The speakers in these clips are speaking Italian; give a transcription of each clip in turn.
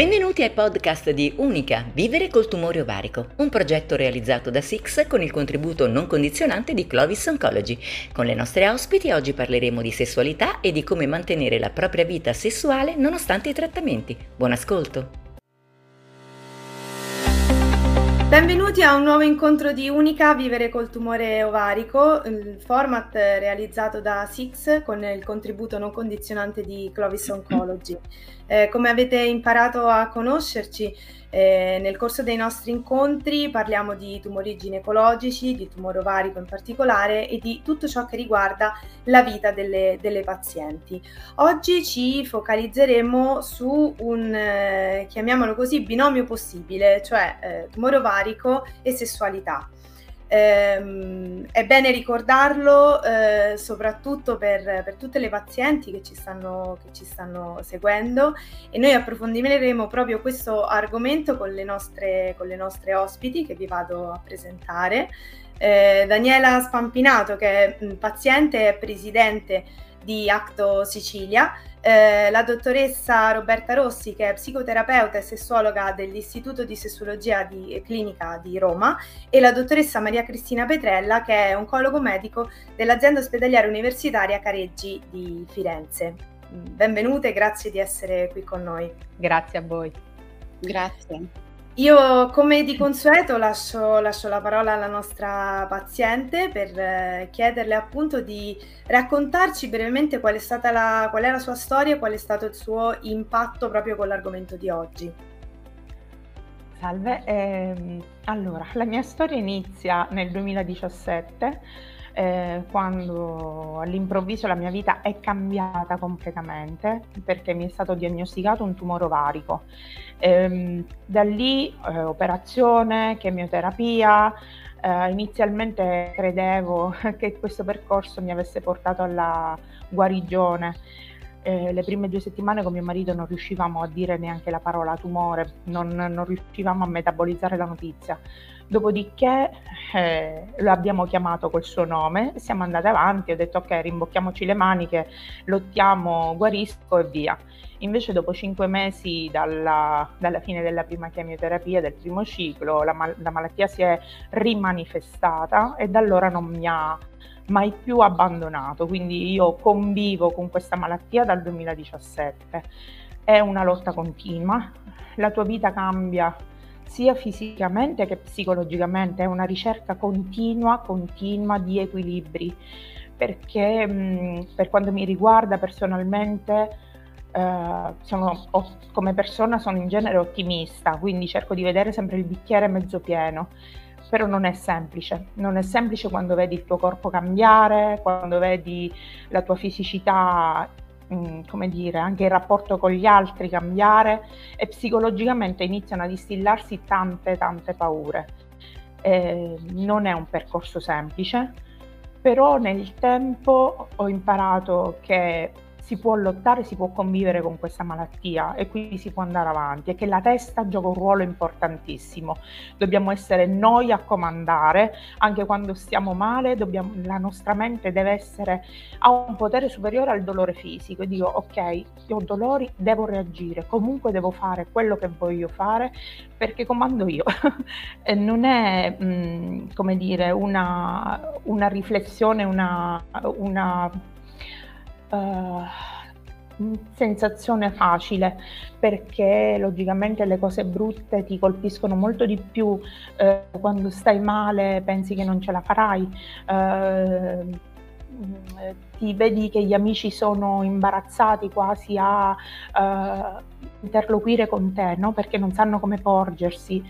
Benvenuti ai podcast di Unica, Vivere col tumore ovarico, un progetto realizzato da Six con il contributo non condizionante di Clovis Oncology. Con le nostre ospiti oggi parleremo di sessualità e di come mantenere la propria vita sessuale nonostante i trattamenti. Buon ascolto! Benvenuti a un nuovo incontro di Unica Vivere col tumore ovarico, il format realizzato da Six con il contributo non condizionante di Clovis Oncology. Eh, come avete imparato a conoscerci, eh, nel corso dei nostri incontri parliamo di tumori ginecologici, di tumore ovarico in particolare e di tutto ciò che riguarda la vita delle, delle pazienti. Oggi ci focalizzeremo su un, eh, chiamiamolo così, binomio possibile, cioè eh, tumore ovarico e sessualità. Eh, è bene ricordarlo eh, soprattutto per, per, tutte le pazienti che ci, stanno, che ci, stanno, seguendo e noi approfondiremo proprio questo argomento con le nostre, con le nostre ospiti che vi vado a presentare. Eh, Daniela Spampinato che è paziente e presidente di Acto Sicilia, eh, la dottoressa Roberta Rossi, che è psicoterapeuta e sessuologa dell'Istituto di Sessuologia di, Clinica di Roma, e la dottoressa Maria Cristina Petrella, che è oncologo medico dell'azienda ospedaliera universitaria Careggi di Firenze. Benvenute, grazie di essere qui con noi. Grazie a voi. Grazie. Io, come di consueto, lascio, lascio, la parola alla nostra paziente per eh, chiederle appunto di raccontarci brevemente qual è stata la, qual è la sua storia e qual è stato il suo impatto proprio con l'argomento di oggi. Salve, eh, allora la mia storia inizia nel 2017 eh, quando all'improvviso la mia vita è cambiata completamente perché mi è stato diagnosticato un tumore ovarico. Ehm, da lì eh, operazione, chemioterapia, eh, inizialmente credevo che questo percorso mi avesse portato alla guarigione. Eh, le prime due settimane con mio marito non riuscivamo a dire neanche la parola tumore, non, non riuscivamo a metabolizzare la notizia. Dopodiché eh, lo abbiamo chiamato col suo nome, siamo andati avanti, ho detto ok, rimbocchiamoci le maniche, lottiamo, guarisco e via. Invece dopo cinque mesi dalla, dalla fine della prima chemioterapia, del primo ciclo, la, mal- la malattia si è rimanifestata e da allora non mi ha mai più abbandonato, quindi io convivo con questa malattia dal 2017. È una lotta continua, la tua vita cambia sia fisicamente che psicologicamente, è una ricerca continua, continua di equilibri, perché mh, per quanto mi riguarda personalmente, eh, sono, o, come persona sono in genere ottimista, quindi cerco di vedere sempre il bicchiere mezzo pieno, però non è semplice, non è semplice quando vedi il tuo corpo cambiare, quando vedi la tua fisicità Mm, come dire, anche il rapporto con gli altri cambiare e psicologicamente iniziano a distillarsi tante, tante paure. Eh, non è un percorso semplice, però nel tempo ho imparato che si può lottare, si può convivere con questa malattia e quindi si può andare avanti e che la testa gioca un ruolo importantissimo. Dobbiamo essere noi a comandare, anche quando stiamo male, dobbiamo, la nostra mente deve essere, ha un potere superiore al dolore fisico e dico ok, io ho dolori, devo reagire, comunque devo fare quello che voglio fare perché comando io. non è, mh, mm, come dire, una, una riflessione, una, una uh, sensazione facile perché logicamente le cose brutte ti colpiscono molto di più eh, quando stai male pensi che non ce la farai eh, ti vedi che gli amici sono imbarazzati quasi a uh, interloquire con te no? perché non sanno come porgersi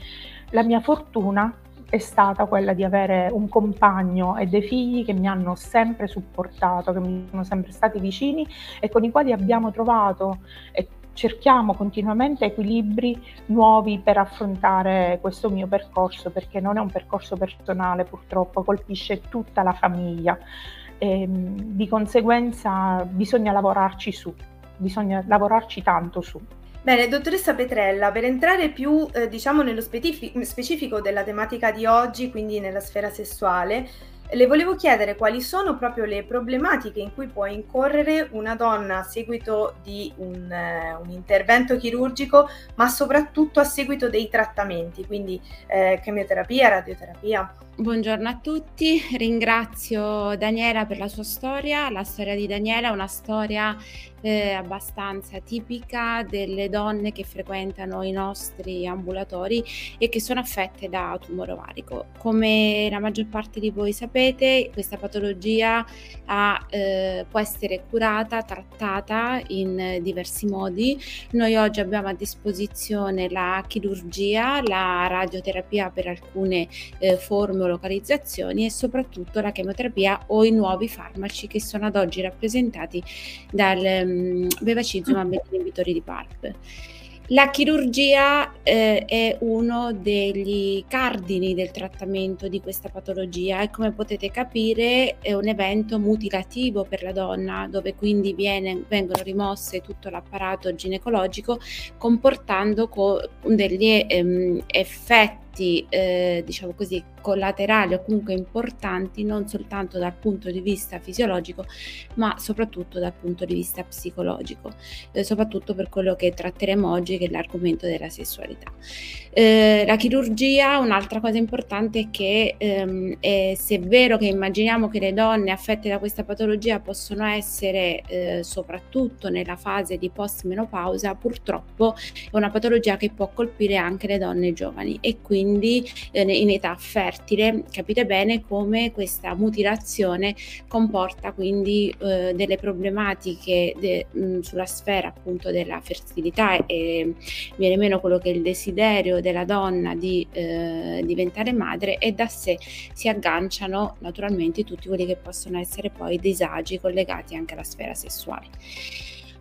la mia fortuna è stata quella di avere un compagno e dei figli che mi hanno sempre supportato, che mi sono sempre stati vicini e con i quali abbiamo trovato e cerchiamo continuamente equilibri nuovi per affrontare questo mio percorso, perché non è un percorso personale purtroppo, colpisce tutta la famiglia. E, ehm, di conseguenza bisogna lavorarci su, bisogna lavorarci tanto su. Bene, dottoressa Petrella, per entrare più eh, diciamo nello specifico della tematica di oggi, quindi nella sfera sessuale, le volevo chiedere quali sono proprio le problematiche in cui può incorrere una donna a seguito di un, eh, un intervento chirurgico, ma soprattutto a seguito dei trattamenti, quindi eh, chemioterapia, radioterapia. Buongiorno a tutti, ringrazio Daniela per la sua storia. La storia di Daniela è una storia eh, abbastanza tipica delle donne che frequentano i nostri ambulatori e che sono affette da tumore ovarico. Come la maggior parte di voi sapete, questa patologia ha, eh, può essere curata, trattata in diversi modi. Noi oggi abbiamo a disposizione la chirurgia, la radioterapia per alcune eh, forme localizzazioni e soprattutto la chemioterapia o i nuovi farmaci che sono ad oggi rappresentati dal um, bevacizumab e inibitore di PARP. La chirurgia eh, è uno degli cardini del trattamento di questa patologia e come potete capire è un evento mutilativo per la donna dove quindi viene, vengono rimosse tutto l'apparato ginecologico comportando co- degli ehm, effetti eh, diciamo così collaterali o comunque importanti non soltanto dal punto di vista fisiologico ma soprattutto dal punto di vista psicologico, eh, soprattutto per quello che tratteremo oggi che è l'argomento della sessualità. Eh, la chirurgia, un'altra cosa importante è che ehm, è, se è vero che immaginiamo che le donne affette da questa patologia possono essere eh, soprattutto nella fase di post-menopausa, purtroppo è una patologia che può colpire anche le donne giovani e quindi eh, in età fertile capite bene come questa mutilazione comporta quindi eh, delle problematiche de, mh, sulla sfera appunto della fertilità e viene meno quello che è il desiderio della donna di eh, diventare madre e da sé si agganciano naturalmente tutti quelli che possono essere poi disagi collegati anche alla sfera sessuale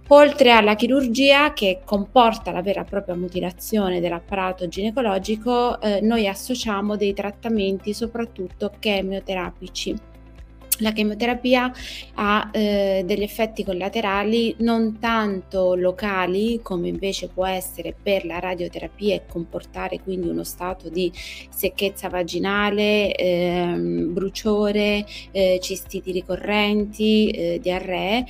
oltre alla chirurgia che comporta la vera e propria mutilazione dell'apparato ginecologico, eh, noi associamo dei trattamenti soprattutto chemioterapici la chemioterapia ha eh, degli effetti collaterali non tanto locali come invece può essere per la radioterapia e comportare quindi uno stato di secchezza vaginale, ehm, bruciore, eh, cistiti ricorrenti, eh, diarree.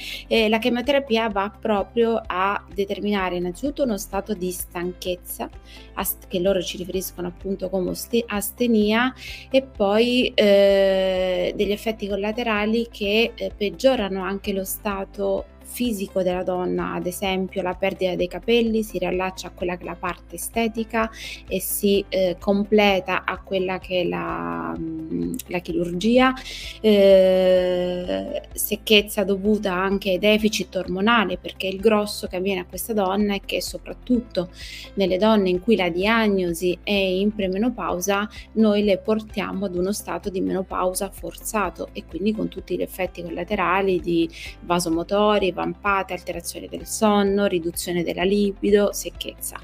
la chemioterapia va proprio a determinare innanzitutto uno stato di stanchezza ast- che loro ci riferiscono appunto come astenia e poi eh, degli effetti collaterali collaterali che eh, peggiorano anche lo stato fisico della donna, ad esempio la perdita dei capelli si riallaccia a quella che è la parte estetica e si eh, completa a quella che è la, mm, la chirurgia, eh, secchezza dovuta anche ai deficit ormonali perché il grosso che avviene a questa donna è che soprattutto nelle donne in cui la diagnosi è in premenopausa noi le portiamo ad uno stato di menopausa forzato e quindi con tutti gli effetti collaterali di vasomotori, vampate, alterazione del sonno, riduzione della libido, secchezza.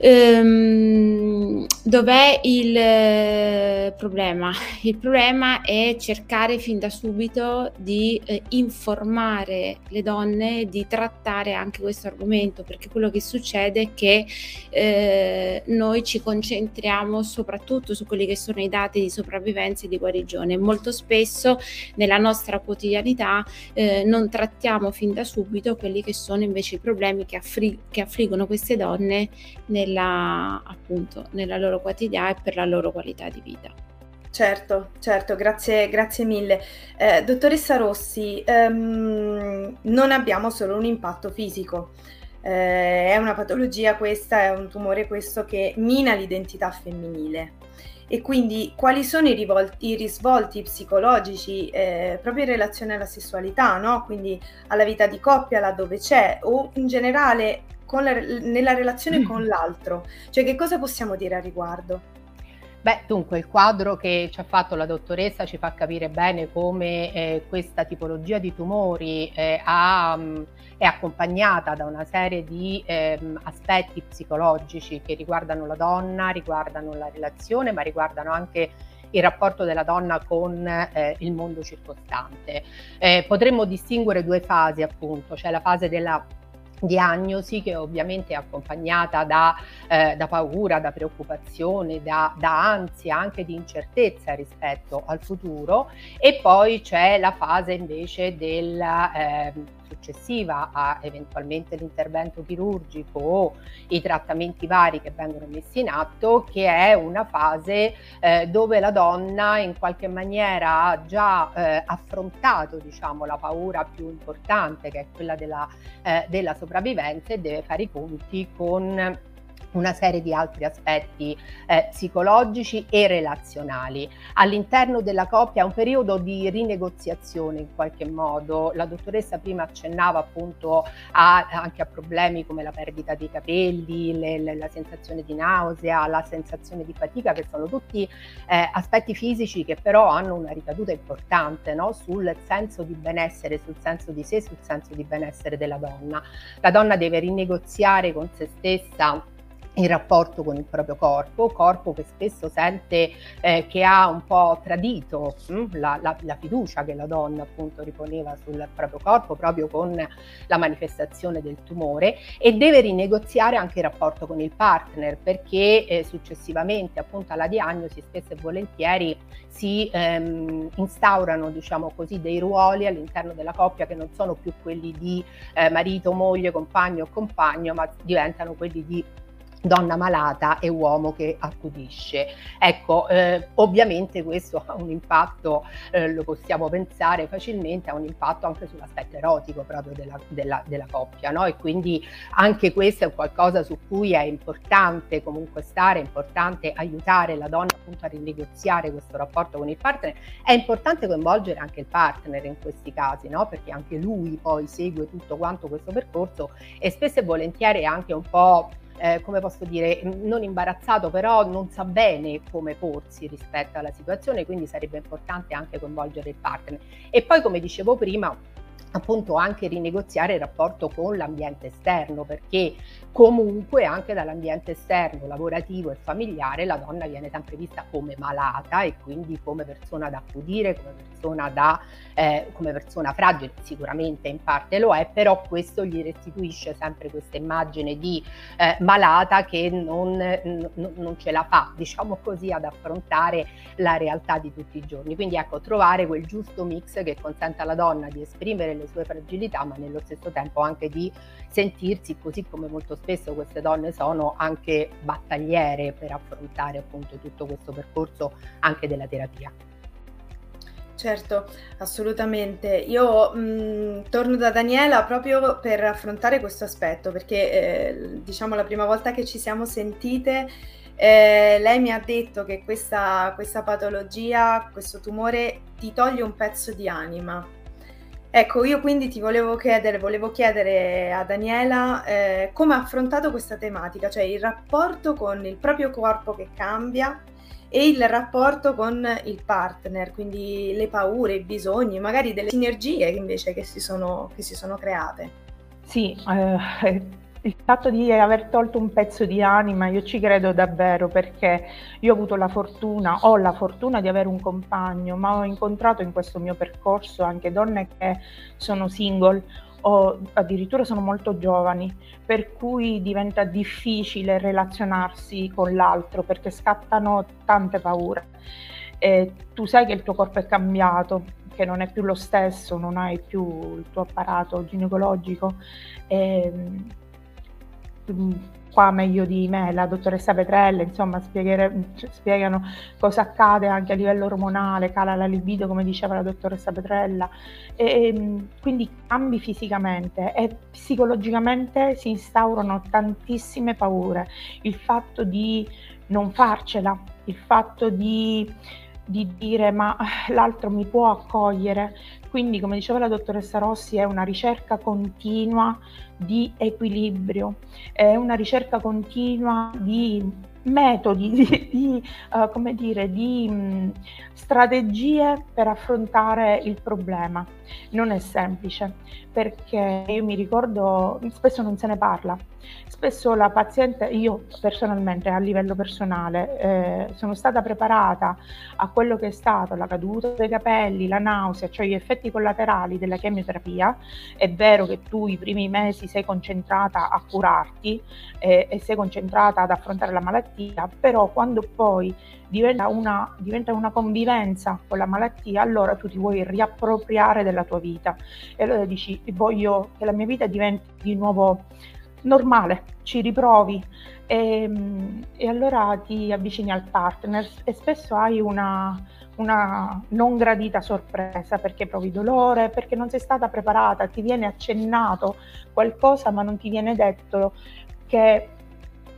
Ehm, dov'è il eh, problema? Il problema è cercare fin da subito di eh, informare le donne, di trattare anche questo argomento, perché quello che succede è che eh, noi ci concentriamo soprattutto su quelli che sono i dati di sopravvivenza e di guarigione. Molto spesso nella nostra quotidianità eh, non trattiamo fin da subito quelli che sono invece i problemi che, affri- che affliggono queste donne nel nella, appunto, nella loro quotidianità e per la loro qualità di vita. Certo, certo, grazie, grazie mille. Eh, dottoressa Rossi, ehm, non abbiamo solo un impatto fisico, eh, è una patologia questa, è un tumore questo che mina l'identità femminile e quindi quali sono i, rivolti, i risvolti psicologici eh, proprio in relazione alla sessualità, no? quindi alla vita di coppia laddove c'è o in generale la, nella relazione mm. con l'altro, cioè che cosa possiamo dire a riguardo? Beh, dunque il quadro che ci ha fatto la dottoressa ci fa capire bene come eh, questa tipologia di tumori eh, ha, mh, mm, è accompagnata da una serie di eh, aspetti psicologici che riguardano la donna, riguardano la relazione, ma riguardano anche il rapporto della donna con eh, il mondo circostante. Eh, potremmo distinguere due fasi appunto, cioè la fase della diagnosi che ovviamente è accompagnata da, eh, da paura, da preoccupazione, da, da, ansia, anche di incertezza rispetto al futuro. E poi c'è la fase invece del, eh, successiva a eventualmente l'intervento chirurgico o i trattamenti vari che vengono messi in atto, che è una fase eh, dove la donna in qualche maniera ha già eh, affrontato diciamo, la paura più importante, che è quella della, eh, della sopravvivenza e deve fare i conti con una serie di altri aspetti eh, psicologici e relazionali. All'interno della coppia è un periodo di rinegoziazione in qualche modo. La dottoressa prima accennava appunto a, anche a problemi come la perdita dei capelli, le, le, la sensazione di nausea, la sensazione di fatica, che sono tutti eh, aspetti fisici che però hanno una ricaduta importante no? sul senso di benessere, sul senso di sé, sul senso di benessere della donna. La donna deve rinegoziare con se stessa in rapporto con il proprio corpo, corpo che spesso sente eh, che ha un po' tradito hm, la, la, la, fiducia che la donna appunto riponeva sul proprio corpo proprio con la manifestazione del tumore e deve rinegoziare anche il rapporto con il partner perché eh, successivamente appunto alla diagnosi spesso e volentieri si ehm, instaurano diciamo così dei ruoli all'interno della coppia che non sono più quelli di eh, marito, moglie, compagno o compagno ma diventano quelli di donna malata e uomo che accudisce. Ecco, eh, ovviamente questo ha un impatto, eh, lo possiamo pensare facilmente, ha un impatto anche sull'aspetto erotico proprio della, della, della coppia, no? E quindi anche questo è qualcosa su cui è importante comunque stare, è importante aiutare la donna appunto a rinegoziare questo rapporto con il partner, è importante coinvolgere anche il partner in questi casi, no? Perché anche lui poi segue tutto quanto questo percorso e spesso e volentieri è anche un po' eh, come posso dire, non imbarazzato, però non sa bene come porsi rispetto alla situazione, quindi sarebbe importante anche coinvolgere il partner. E poi, come dicevo prima, appunto anche rinegoziare il rapporto con l'ambiente esterno perché comunque anche dall'ambiente esterno lavorativo e familiare la donna viene sempre vista come malata e quindi come persona da accudire, come persona, da, eh, come persona fragile, sicuramente in parte lo è, però questo gli restituisce sempre questa immagine di eh, malata che non, n- non ce la fa, diciamo così, ad affrontare la realtà di tutti i giorni. Quindi ecco, trovare quel giusto mix che consenta alla donna di esprimere le sue fragilità, ma nello stesso tempo anche di sentirsi, così come molto spesso queste donne sono, anche battagliere per affrontare appunto tutto questo percorso anche della terapia. Certo, assolutamente. Io mh, torno da Daniela proprio per affrontare questo aspetto, perché eh, diciamo la prima volta che ci siamo sentite, eh, lei mi ha detto che questa, questa patologia, questo tumore ti toglie un pezzo di anima. Ecco, io quindi ti volevo chiedere, volevo chiedere a Daniela eh, come ha affrontato questa tematica, cioè il rapporto con il proprio corpo che cambia e il rapporto con il partner, quindi le paure, i bisogni, magari delle sinergie invece che si sono, che si sono create. Sì, eh, il fatto di aver tolto un pezzo di anima, io ci credo davvero perché io ho avuto la fortuna, ho la fortuna di avere un compagno, ma ho incontrato in questo mio percorso anche donne che sono single o addirittura sono molto giovani, per cui diventa difficile relazionarsi con l'altro perché scattano tante paure. E tu sai che il tuo corpo è cambiato, che non è più lo stesso, non hai più il tuo apparato ginecologico. E, Mm, qua meglio di me la dottoressa Petrella, insomma spiegano cosa accade anche a livello ormonale, cala la libido come diceva la dottoressa Petrella, e, mm, quindi cambi fisicamente e psicologicamente si instaurano tantissime paure, il fatto di non farcela, il fatto di di dire ma l'altro mi può accogliere. Quindi, come diceva la dottoressa Rossi, è una ricerca continua di equilibrio, è una ricerca continua di metodi, di, di, uh, come dire, di mh, strategie per affrontare il problema. Non è semplice perché io mi ricordo, spesso non se ne parla, spesso la paziente, io personalmente a livello personale eh, sono stata preparata a quello che è stato la caduta dei capelli, la nausea, cioè gli effetti collaterali della chemioterapia, è vero che tu i primi mesi sei concentrata a curarti eh, e sei concentrata ad affrontare la malattia, però quando poi diventa una, diventa una convivenza con la malattia, allora tu ti vuoi riappropriare della tua vita. E allora dici voglio che la mia vita diventi di nuovo normale, ci riprovi e, e allora ti avvicini al partner. E spesso hai una, una non gradita sorpresa perché provi dolore, perché non sei stata preparata, ti viene accennato qualcosa ma non ti viene detto che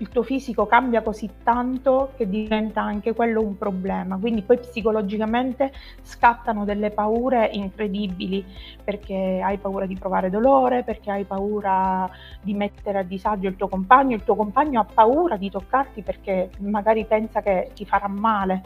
il tuo fisico cambia così tanto che diventa anche quello un problema. Quindi poi psicologicamente scattano delle paure incredibili perché hai paura di provare dolore, perché hai paura di mettere a disagio il tuo compagno, il tuo compagno ha paura di toccarti perché magari pensa che ti farà male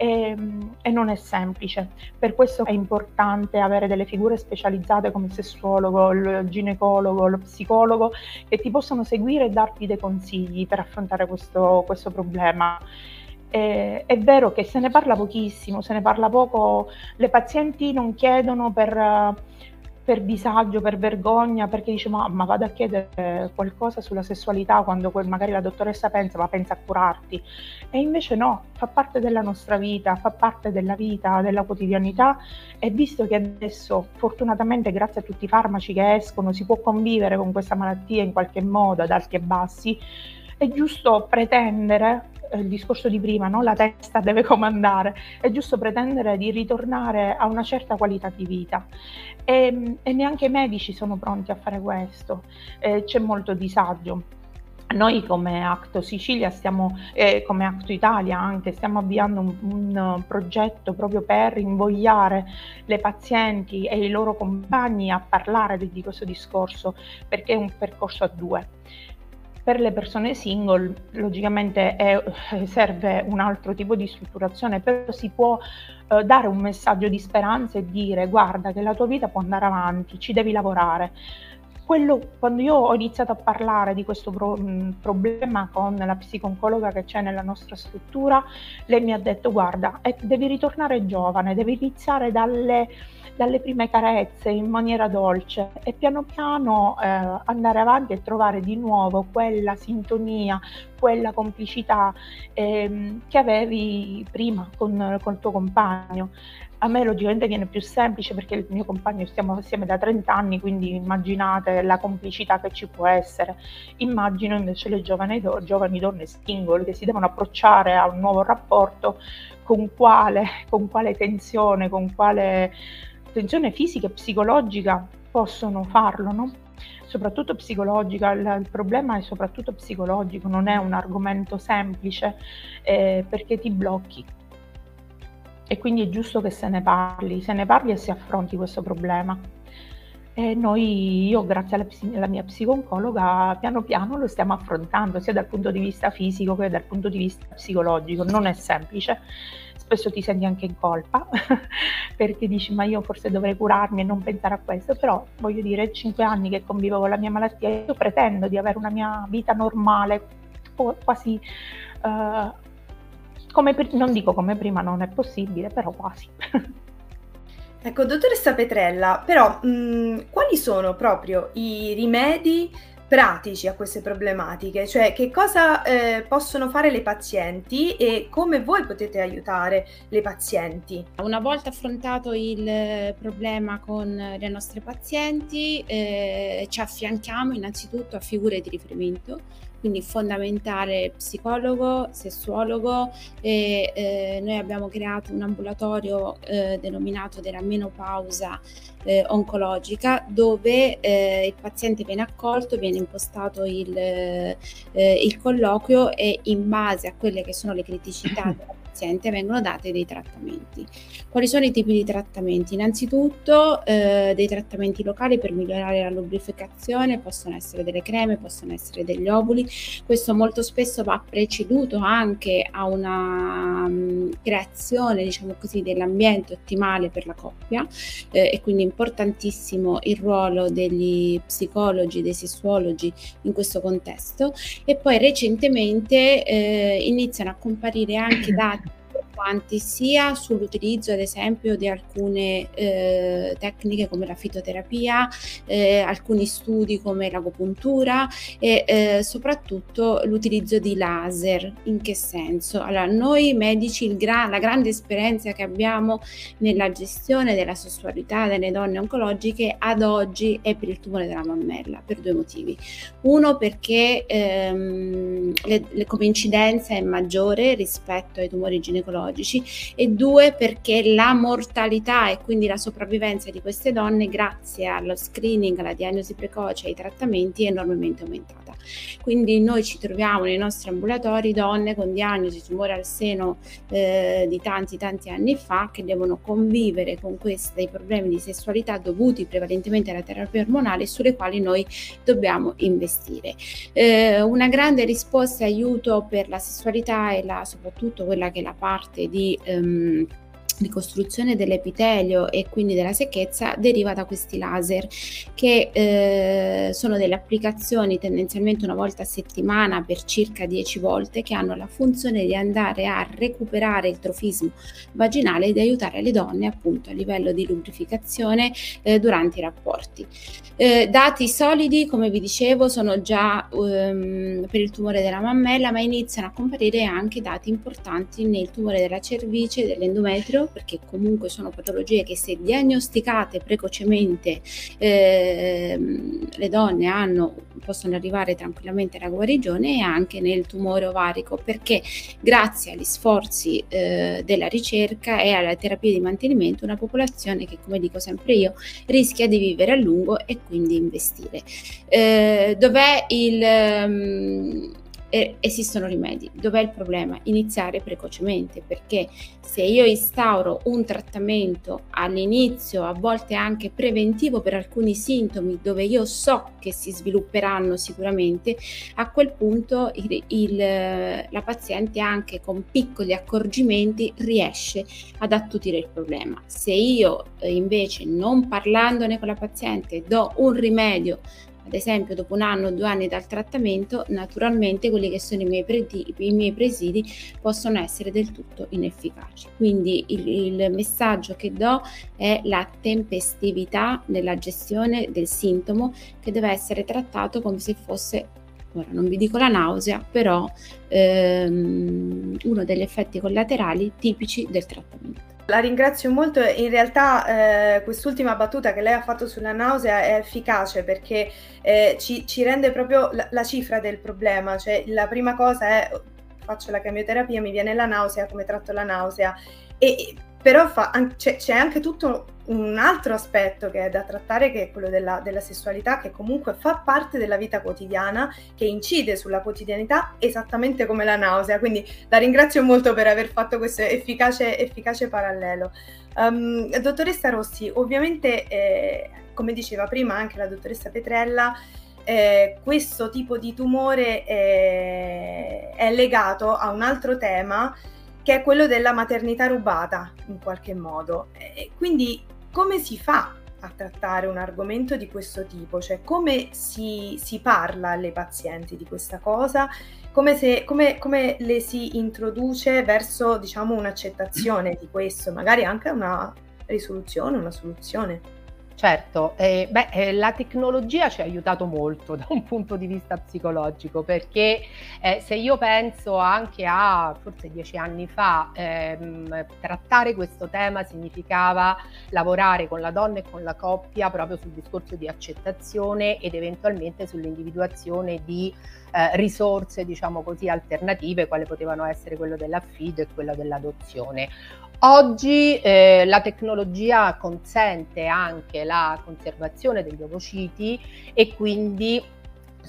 e, ehm, e, non è semplice. Per questo è importante avere delle figure specializzate come il sessuologo, il ginecologo, lo psicologo che ti possono seguire e darti dei consigli per affrontare questo, questo problema. Eh, è vero che se ne parla pochissimo, se ne parla poco, le pazienti non chiedono per per disagio, per vergogna, perché dice ma, ma, vado a chiedere qualcosa sulla sessualità quando magari la dottoressa pensa, ma pensa a curarti. E invece no, fa parte della nostra vita, fa parte della vita, della quotidianità e visto che adesso fortunatamente grazie a tutti i farmaci che escono si può convivere con questa malattia in qualche modo ad alti e bassi, è giusto pretendere il discorso di prima, no? la testa deve comandare, è giusto pretendere di ritornare a una certa qualità di vita e, e neanche i medici sono pronti a fare questo, eh, c'è molto disagio. Noi come Acto Sicilia stiamo, eh, come Acto Italia anche, stiamo avviando un, un, progetto proprio per invogliare le pazienti e i loro compagni a parlare di, di questo discorso, perché è un percorso a due. Per le persone single logicamente è, serve un altro tipo di strutturazione, però si può eh, dare un messaggio di speranza e dire guarda che la tua vita può andare avanti, ci devi lavorare. Quello, quando io ho iniziato a parlare di questo pro, mh, problema con la psiconcologa che c'è nella nostra struttura, lei mi ha detto guarda, eh, devi ritornare giovane, devi iniziare dalle dalle prime carezze in maniera dolce e piano piano eh, andare avanti e trovare di nuovo quella sintonia, quella complicità eh, che avevi prima con, con il tuo compagno. A me logicamente viene più semplice perché il mio compagno stiamo assieme da 30 anni, quindi immaginate la complicità che ci può essere. Immagino invece le giovani, do- giovani donne single che si devono approcciare a un nuovo rapporto con quale, con quale tensione, con quale tensione fisica e psicologica possono farlo, no? soprattutto psicologica, il, il, problema è soprattutto psicologico, non è un argomento semplice eh, perché ti blocchi. E quindi è giusto che se ne parli, se ne parli e si affronti questo problema. E noi, io grazie alla, alla mia psiconcologa, piano piano lo stiamo affrontando, sia dal punto di vista fisico che dal punto di vista psicologico. Non è semplice, spesso ti senti anche in colpa perché dici ma io forse dovrei curarmi e non pensare a questo, però voglio dire, cinque anni che convivo con la mia malattia, io pretendo di avere una mia vita normale, quasi... Uh, come, non dico come prima non è possibile, però quasi. ecco, dottoressa Petrella, però mh, quali sono proprio i rimedi pratici a queste problematiche, cioè che cosa eh, possono fare le pazienti e come voi potete aiutare le pazienti. Una volta affrontato il problema con le nostre pazienti, eh, ci affianchiamo innanzitutto a figure di riferimento quindi fondamentale psicologo, sessuologo e eh, noi abbiamo creato un ambulatorio eh, denominato della menopausa eh, oncologica dove eh, il paziente viene accolto, viene impostato il, eh, il colloquio e in base a quelle che sono le criticità della paziente vengono date dei trattamenti. Quali sono i tipi di trattamenti? Innanzitutto eh, dei trattamenti locali per migliorare la lubrificazione, possono essere delle creme, possono essere degli ovuli. Questo molto spesso va preceduto anche a una um, creazione, diciamo così, dell'ambiente ottimale per la coppia eh, e quindi importantissimo il ruolo degli psicologi, dei sessuologi in questo contesto. E poi recentemente eh, iniziano a comparire anche dati quanti, sia sull'utilizzo ad esempio di alcune eh, tecniche come la fitoterapia, eh, alcuni studi come l'agopuntura e eh, soprattutto l'utilizzo di laser. In che senso? Allora, noi medici gra- la grande esperienza che abbiamo nella gestione della sessualità delle donne oncologiche ad oggi è per il tumore della mammella, per due motivi. Uno perché ehm, le, le, come incidenza è maggiore rispetto ai tumori ginecologici e due perché la mortalità e quindi la sopravvivenza di queste donne grazie allo screening, alla diagnosi precoce e ai trattamenti è enormemente aumentata. Quindi noi ci troviamo nei nostri ambulatori donne con diagnosi tumore al seno eh, di tanti tanti anni fa che devono convivere con questi problemi di sessualità dovuti prevalentemente alla terapia ormonale sulle quali noi dobbiamo investire. Eh, una grande risposta e aiuto per la sessualità e la, soprattutto quella che è la parte di ehm, ricostruzione dell'epitelio e quindi della secchezza deriva da questi laser che eh, sono delle applicazioni tendenzialmente una volta a settimana per circa 10 volte che hanno la funzione di andare a recuperare il trofismo vaginale e di aiutare le donne appunto a livello di lubrificazione eh, durante i rapporti. Eh, dati solidi come vi dicevo sono già ehm, per il tumore della mammella ma iniziano a comparire anche dati importanti nel tumore della cervice, dell'endometrio perché comunque sono patologie che se diagnosticate precocemente eh, le donne hanno, possono arrivare tranquillamente alla guarigione e anche nel tumore ovarico perché grazie agli sforzi eh, della ricerca e alla terapia di mantenimento una popolazione che come dico sempre io rischia di vivere a lungo e quindi investire. Eh, dov'è il... Um, eh, esistono rimedi. Dov'è il problema? Iniziare precocemente perché se io instauro un trattamento all'inizio, a volte anche preventivo per alcuni sintomi dove io so che si svilupperanno sicuramente, a quel punto il, il, la paziente anche con piccoli accorgimenti riesce ad attutire il problema. Se io eh, invece non parlandone con la paziente do un rimedio ad esempio dopo un anno o due anni dal trattamento, naturalmente quelli che sono i miei, predi, i miei presidi possono essere del tutto inefficaci. Quindi il, il messaggio che do è la tempestività nella gestione del sintomo che deve essere trattato come se fosse ora non vi dico la nausea, però ehm, uno degli effetti collaterali tipici del trattamento. La ringrazio molto, in realtà eh, quest'ultima battuta che lei ha fatto sulla nausea è efficace perché eh, ci, ci, rende proprio la, la, cifra del problema, cioè la prima cosa è faccio la chemioterapia, mi viene la nausea, come tratto la nausea e però fa, c'è, c'è, anche tutto un altro aspetto che è da trattare, che è quello della, della, sessualità, che comunque fa parte della vita quotidiana, che incide sulla quotidianità esattamente come la nausea. Quindi la ringrazio molto per aver fatto questo efficace, efficace parallelo. Um, dottoressa Rossi, ovviamente, eh, come diceva prima anche la dottoressa Petrella, eh, questo tipo di tumore è, è legato a un altro tema che è quello della maternità rubata in qualche modo. E quindi come si fa a trattare un argomento di questo tipo? Cioè come si, si parla alle pazienti di questa cosa? Come, se, come, come le si introduce verso diciamo un'accettazione di questo, magari anche una risoluzione, una soluzione? Certo, eh, beh, eh, la tecnologia ci ha aiutato molto da un punto di vista psicologico perché eh, se io penso anche a forse dieci anni fa, ehm, trattare questo tema significava lavorare con la donna e con la coppia proprio sul discorso di accettazione ed eventualmente sull'individuazione di eh, risorse, diciamo così, alternative, quali potevano essere quello dell'affido e quello dell'adozione. Oggi eh, la tecnologia consente anche la conservazione degli ovociti e quindi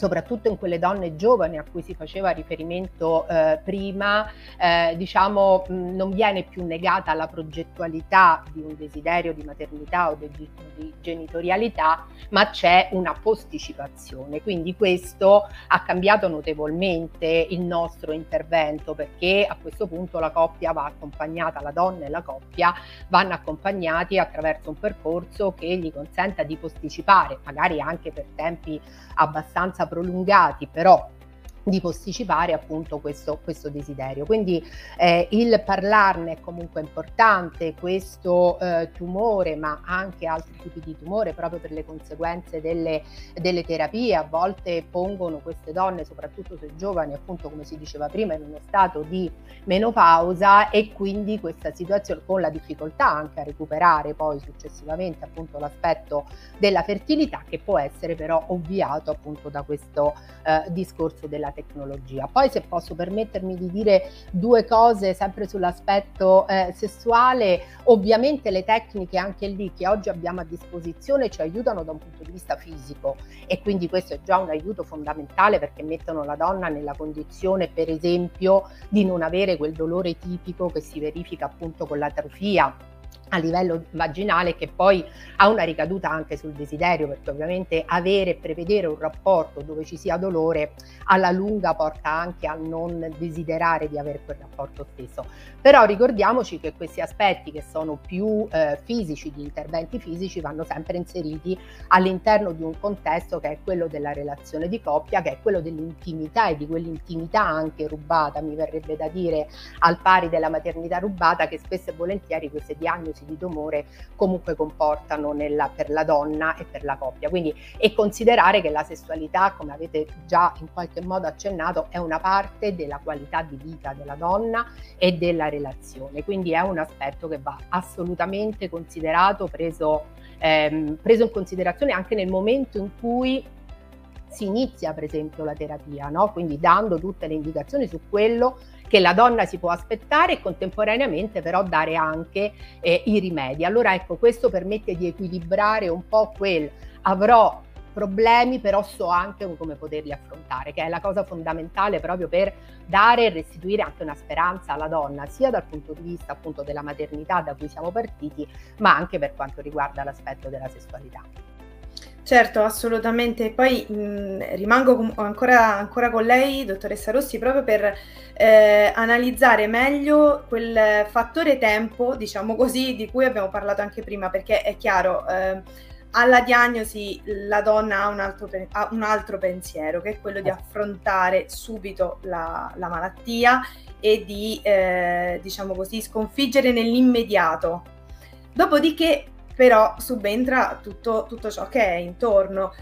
soprattutto in quelle donne giovani a cui si faceva riferimento eh, prima, eh, diciamo mh, non viene più negata la progettualità di un desiderio di maternità o di, di genitorialità, ma c'è una posticipazione. Quindi questo ha cambiato notevolmente il nostro intervento perché a questo punto la coppia va accompagnata, la donna e la coppia vanno accompagnati attraverso un percorso che gli consenta di posticipare, magari anche per tempi abbastanza prolungati, però di posticipare appunto questo, questo desiderio. Quindi eh, il parlarne è comunque importante, questo eh, tumore, ma anche altri tipi di tumore, proprio per le conseguenze delle, delle, terapie, a volte pongono queste donne, soprattutto se giovani, appunto come si diceva prima, in uno stato di menopausa e quindi questa situazione con la difficoltà anche a recuperare poi successivamente appunto l'aspetto della fertilità che può essere però ovviato appunto da questo eh, discorso della tecnologia. Poi se posso permettermi di dire due cose sempre sull'aspetto eh, sessuale, ovviamente le tecniche anche lì che oggi abbiamo a disposizione ci aiutano da un punto di vista fisico e quindi questo è già un aiuto fondamentale perché mettono la donna nella condizione per esempio di non avere quel dolore tipico che si verifica appunto con l'atrofia a livello vaginale che poi ha una ricaduta anche sul desiderio perché ovviamente avere e prevedere un rapporto dove ci sia dolore alla lunga porta anche a non desiderare di avere quel rapporto stesso. Però ricordiamoci che questi aspetti che sono più eh, fisici di interventi fisici vanno sempre inseriti all'interno di un contesto che è quello della relazione di coppia che è quello dell'intimità e di quell'intimità anche rubata mi verrebbe da dire al pari della maternità rubata che spesso e volentieri queste diagnosi diagnosi di tumore comunque comportano nella, per la donna e per la coppia. Quindi, e considerare che la sessualità, come avete già in qualche modo accennato, è una parte della qualità di vita della donna e della relazione. Quindi è un aspetto che va assolutamente considerato, preso, ehm, preso in considerazione anche nel momento in cui si inizia per esempio la terapia, no? quindi dando tutte le indicazioni su quello che la donna si può aspettare e contemporaneamente però dare anche eh, i rimedi. Allora ecco, questo permette di equilibrare un po' quel avrò problemi, però so anche come poterli affrontare, che è la cosa fondamentale proprio per dare e restituire anche una speranza alla donna, sia dal punto di vista appunto della maternità da cui siamo partiti, ma anche per quanto riguarda l'aspetto della sessualità. Certo, assolutamente. Poi mh, rimango com- ancora, ancora, con lei, dottoressa Rossi, proprio per eh, analizzare meglio quel fattore tempo, diciamo così, di cui abbiamo parlato anche prima, perché è chiaro, eh, alla diagnosi la donna ha un, altro, ha un, altro, pensiero, che è quello di eh. affrontare subito la, la malattia e di, eh, diciamo così, sconfiggere nell'immediato. Dopodiché però subentra tutto, tutto ciò che è intorno.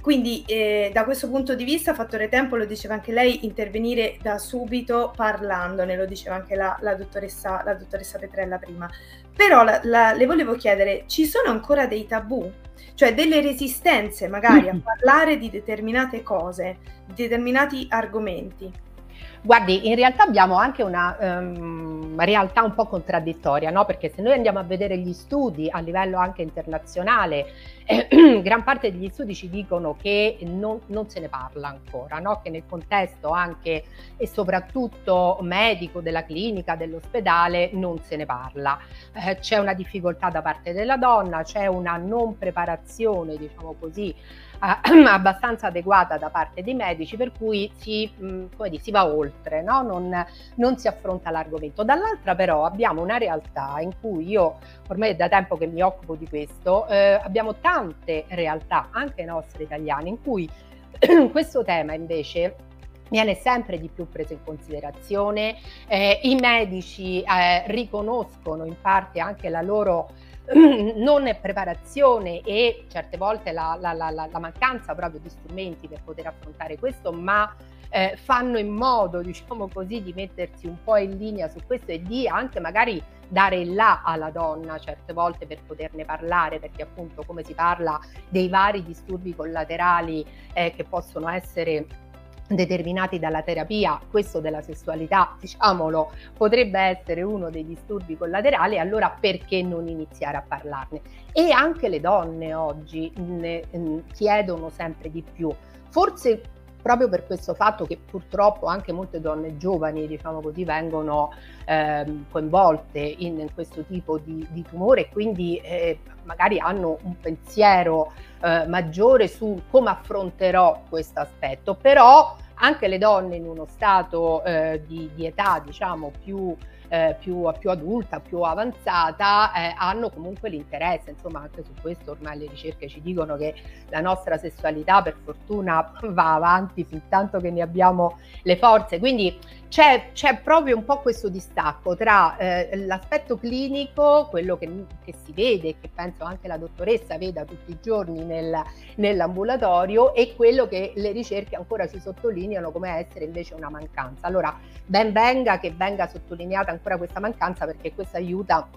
Quindi eh, da questo punto di vista, fattore tempo, lo diceva anche lei, intervenire da subito parlandone, lo diceva anche la, la, dottoressa, la dottoressa, Petrella prima. Però la, le volevo chiedere, ci sono ancora dei tabù? Cioè delle resistenze magari a parlare di determinate cose, di determinati argomenti? Guardi, in realtà abbiamo anche una um, realtà un po' contraddittoria, no? perché se noi andiamo a vedere gli studi a livello anche internazionale, eh, gran parte degli studi ci dicono che non, non se ne parla ancora, no? che nel contesto anche e soprattutto medico della clinica, dell'ospedale, non se ne parla. Eh, c'è una difficoltà da parte della donna, c'è una non preparazione, diciamo così, abbastanza adeguata da parte dei medici, per cui si, mh, dire, si va oltre, no? non, non, si affronta l'argomento. Dall'altra però abbiamo una realtà in cui io ormai è da tempo che mi occupo di questo, eh, abbiamo tante realtà, anche nostre italiane, in cui questo tema invece viene sempre di più preso in considerazione, eh, i medici eh, riconoscono in parte anche la loro non preparazione e certe volte la, la, la, la, mancanza proprio di strumenti per poter affrontare questo, ma eh, fanno in modo, diciamo così, di mettersi un po' in linea su questo e di anche magari dare il là alla donna certe volte per poterne parlare, perché appunto come si parla dei vari disturbi collaterali eh, che possono essere determinati dalla terapia, questo della sessualità, diciamolo, potrebbe essere uno dei disturbi collaterali, allora perché non iniziare a parlarne? E anche le donne oggi ne, ne chiedono sempre di più. Forse proprio per questo fatto che purtroppo anche molte donne giovani, diciamo così, vengono eh, coinvolte in, in, questo tipo di, di tumore e quindi eh, magari hanno un pensiero eh, maggiore su come affronterò questo aspetto, però anche le donne in uno stato eh, di, di, età diciamo più eh, più, più, adulta, più avanzata, eh, hanno comunque l'interesse. Insomma, anche su questo ormai le ricerche ci dicono che la nostra sessualità per fortuna va avanti fin tanto che ne abbiamo le forze. Quindi c'è, c'è proprio un po' questo distacco tra eh, l'aspetto clinico, quello che, che, si vede, che penso anche la dottoressa veda tutti i giorni nel, nell'ambulatorio, e quello che le ricerche ancora ci sottolineano come essere invece una mancanza. Allora, ben venga che venga sottolineata ancora questa mancanza perché questo aiuta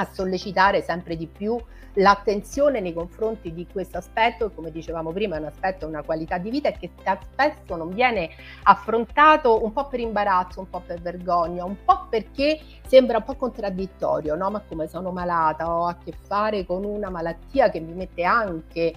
a sollecitare sempre di più l'attenzione nei confronti di questo aspetto, come dicevamo prima è un aspetto, una qualità di vita e che spesso non viene affrontato un po' per imbarazzo, un po' per vergogna, un po' perché sembra un po' contraddittorio, no? Ma come sono malata, ho a che fare con una malattia che mi mette anche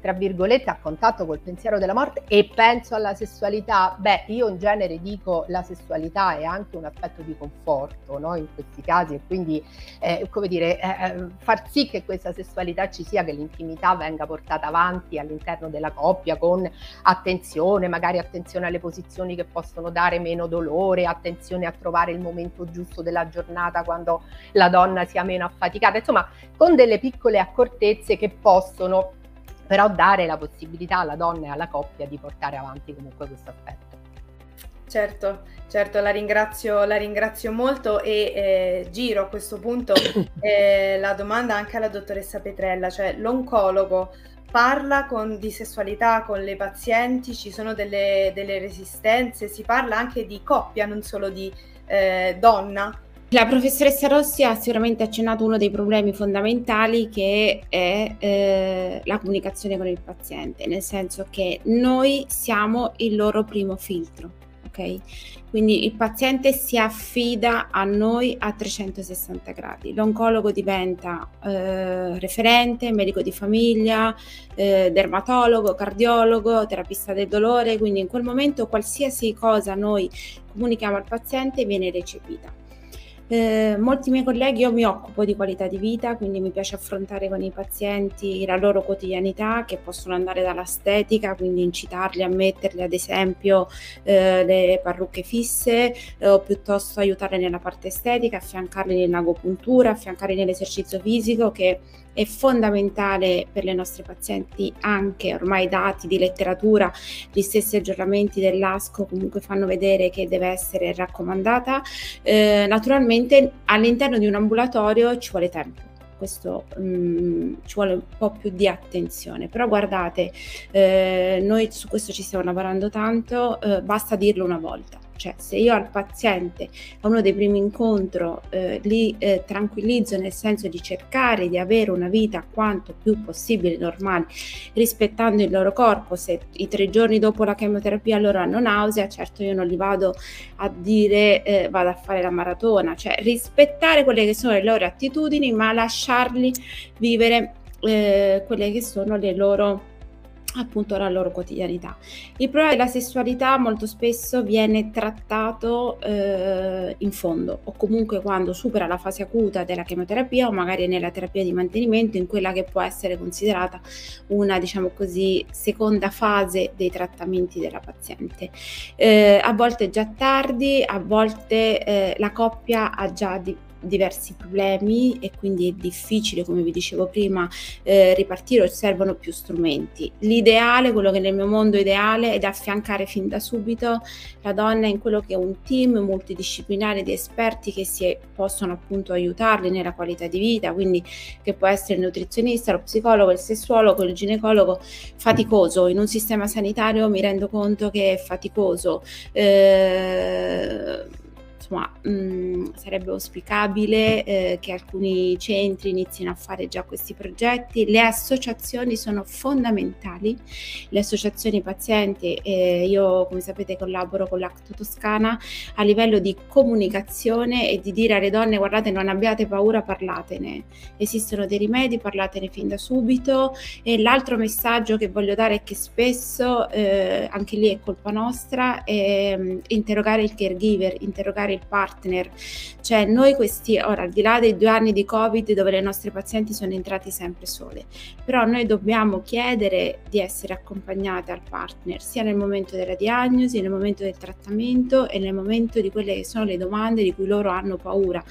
tra virgolette, a contatto col pensiero della morte e penso alla sessualità, beh, io in genere dico la sessualità è anche un aspetto di conforto no? in questi casi e quindi, eh, come dire, eh, eh, far sì che questa sessualità ci sia, che l'intimità venga portata avanti all'interno della coppia con attenzione, magari attenzione alle posizioni che possono dare meno dolore, attenzione a trovare il momento giusto della giornata quando la donna sia meno affaticata, insomma, con delle piccole accortezze che possono però dare la possibilità alla donna e alla coppia di portare avanti comunque questo aspetto. Certo, certo, la ringrazio, la ringrazio molto e eh, giro a questo punto eh, la domanda anche alla dottoressa Petrella, cioè l'oncologo parla con, di sessualità con le pazienti, ci sono delle, delle, resistenze, si parla anche di coppia, non solo di eh, donna la professoressa Rossi ha sicuramente accennato uno dei problemi fondamentali che è eh, la comunicazione con il paziente, nel senso che noi siamo il loro primo filtro, ok? Quindi il paziente si affida a noi a 360 gradi. L'oncologo diventa eh, referente, medico di famiglia, eh, dermatologo, cardiologo, terapista del dolore, quindi in quel momento qualsiasi cosa noi comunichiamo al paziente viene recepita. Eh, molti miei colleghi, io mi occupo di qualità di vita, quindi mi piace affrontare con i pazienti la loro quotidianità, che possono andare dall'estetica, quindi incitarli a metterli ad esempio eh, le parrucche fisse, eh, o piuttosto aiutarli nella parte estetica, affiancarli nell'agopuntura, affiancarli nell'esercizio fisico, che è fondamentale per le nostre pazienti anche ormai dati di letteratura, gli stessi aggiornamenti dell'ASCO comunque fanno vedere che deve essere raccomandata. Eh, naturalmente all'interno di un ambulatorio ci vuole tempo questo um, ci vuole un po' più di attenzione. Però guardate, eh, noi su questo ci stiamo lavorando tanto, eh, basta dirlo una volta. Cioè, se io al paziente a uno dei primi incontri eh, li eh, tranquillizzo nel senso di cercare di avere una vita quanto più possibile normale, rispettando il loro corpo, se i tre giorni dopo la chemioterapia loro hanno nausea, certo io non li vado a dire eh, vado a fare la maratona, cioè rispettare quelle che sono le loro attitudini, ma lasciarli vivere eh, quelle che sono le loro appunto la loro quotidianità. Il problema della sessualità molto spesso viene trattato eh, in fondo o comunque quando supera la fase acuta della chemioterapia o magari nella terapia di mantenimento in quella che può essere considerata una diciamo così seconda fase dei trattamenti della paziente. Eh, a volte è già tardi, a volte eh, la coppia ha già di, diversi problemi e quindi è difficile, come vi dicevo prima, eh, ripartire o servono più strumenti. L'ideale, quello che nel mio mondo ideale, è affiancare fin da subito la donna in quello che è un team multidisciplinare di esperti che si possono appunto aiutarli nella qualità di vita, quindi che può essere il nutrizionista, lo psicologo, il sessuologo, il ginecologo, faticoso. In un sistema sanitario mi rendo conto che è faticoso. Eh, insomma mh, mm, sarebbe auspicabile eh, che alcuni centri inizino a fare già questi progetti. Le associazioni sono fondamentali, le associazioni pazienti, eh, io come sapete collaboro con l'Acto Toscana a livello di comunicazione e di dire alle donne guardate non abbiate paura, parlatene, esistono dei rimedi, parlatene fin da subito. E l'altro messaggio che voglio dare è che spesso, eh, anche lì è colpa nostra, mm, interrogare il caregiver, interrogare aiutare il partner. Cioè noi questi, ora al di là dei due anni di Covid dove le nostre pazienti sono entrate sempre sole, però noi dobbiamo chiedere di essere accompagnate al partner sia nel momento della diagnosi, nel momento del trattamento e nel momento di quelle che sono le domande di cui loro hanno paura.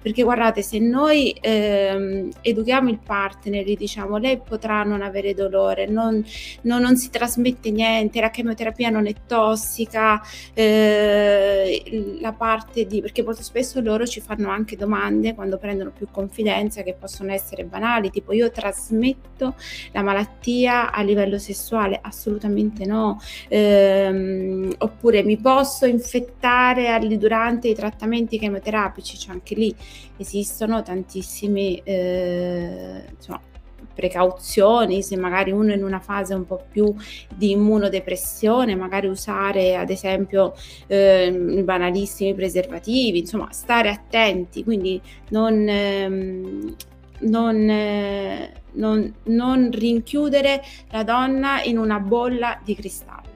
Perché guardate, se noi ehm, educhiamo il partner, gli diciamo lei potrà non avere dolore, non, non, non si trasmette niente, la chemioterapia non è tossica, eh, la parte di... perché molto spesso loro ci fanno anche domande quando prendono più confidenza che possono essere banali, tipo io trasmetto la malattia a livello sessuale? Assolutamente no. Eh, oppure mi posso infettare durante i trattamenti chemioterapici? Cioè anche lì esistono tantissimi eh, insomma, precauzioni, se magari uno è in una fase un po' più di immunodepressione, magari usare ad esempio eh, banalissimi preservativi, insomma stare attenti, quindi non, ehm, non, eh, non, non rinchiudere la donna in una bolla di cristallo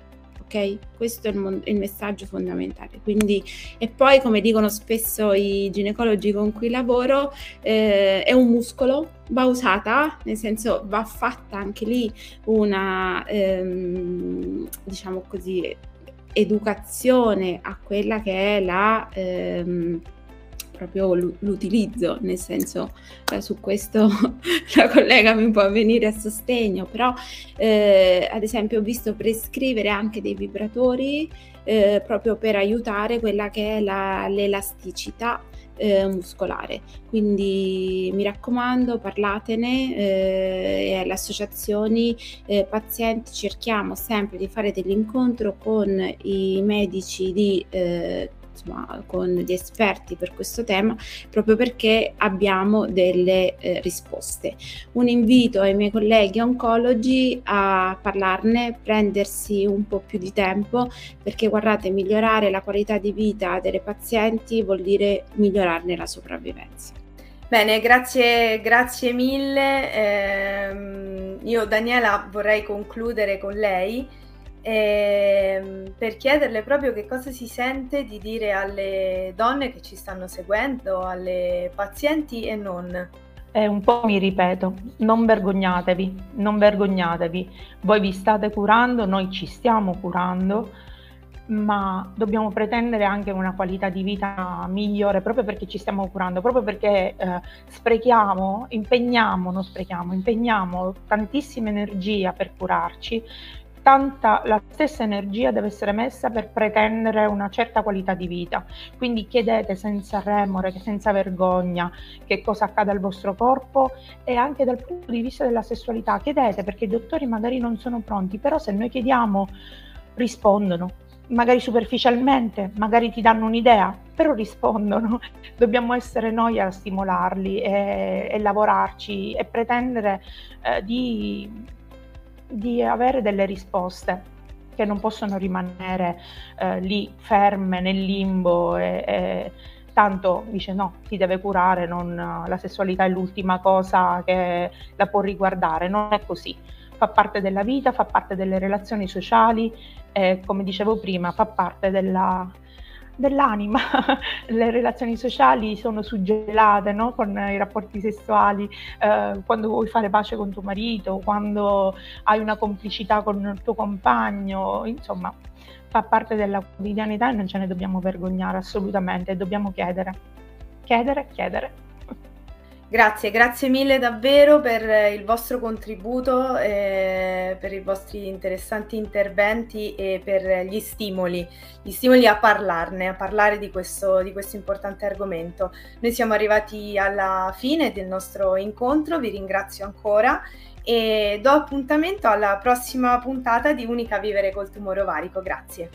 ok? Questo è il, il, messaggio fondamentale. Quindi, e poi, come dicono spesso i ginecologi con cui lavoro, eh, è un muscolo, va usata, nel senso va fatta anche lì una, ehm, diciamo così, educazione a quella che è la... Ehm, proprio l'utilizzo, nel senso eh, su questo la collega mi può venire a sostegno, però eh, ad esempio ho visto prescrivere anche dei vibratori eh, proprio per aiutare quella che è la, l'elasticità eh, muscolare. Quindi mi raccomando, parlatene eh, alle associazioni eh, pazienti cerchiamo sempre di fare dell'incontro con i medici di eh, insomma, con gli esperti per questo tema proprio perché abbiamo delle eh, risposte. Un invito ai miei colleghi oncologi a parlarne, prendersi un po' più di tempo perché guardate, migliorare la qualità di vita delle pazienti vuol dire migliorarne la sopravvivenza. Bene, grazie, grazie mille. Eh, io Daniela vorrei concludere con lei eh, per chiederle proprio che cosa si sente di dire alle donne che ci stanno seguendo, alle pazienti e non. Eh, un po' mi ripeto, non vergognatevi, non vergognatevi, voi vi state curando, noi ci stiamo curando, ma dobbiamo pretendere anche una qualità di vita migliore proprio perché ci stiamo curando, proprio perché eh, sprechiamo, impegniamo, non sprechiamo, impegniamo tantissima energia per curarci tanta, la stessa energia deve essere messa per pretendere una certa qualità di vita. Quindi chiedete senza remore, senza vergogna che cosa accade al vostro corpo e anche dal punto di vista della sessualità. Chiedete perché i dottori magari non sono pronti, però se noi chiediamo rispondono. Magari superficialmente, magari ti danno un'idea, però rispondono. Dobbiamo essere noi a stimolarli e, e lavorarci e pretendere eh, di di avere delle risposte che non possono rimanere eh, lì ferme nel limbo e, e, tanto dice no, si deve curare, non, la sessualità è l'ultima cosa che la può riguardare, non è così, fa parte della vita, fa parte delle relazioni sociali e come dicevo prima fa parte della, dell'anima, le relazioni sociali sono suggellate no? con i rapporti sessuali, eh, quando vuoi fare pace con tuo marito, quando hai una complicità con il tuo compagno, insomma fa parte della quotidianità e non ce ne dobbiamo vergognare assolutamente, dobbiamo chiedere, chiedere, chiedere. Grazie, grazie mille davvero per il vostro contributo, eh, per i vostri interessanti interventi e per gli stimoli, gli stimoli a parlarne, a parlare di questo, di questo importante argomento. Noi siamo arrivati alla fine del nostro incontro, vi ringrazio ancora e do appuntamento alla prossima puntata di Unica Vivere col tumore ovarico. Grazie.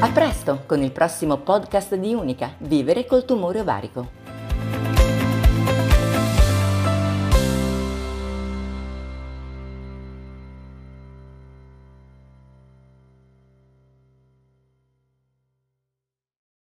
A presto con il prossimo podcast di Unica Vivere col tumore ovarico.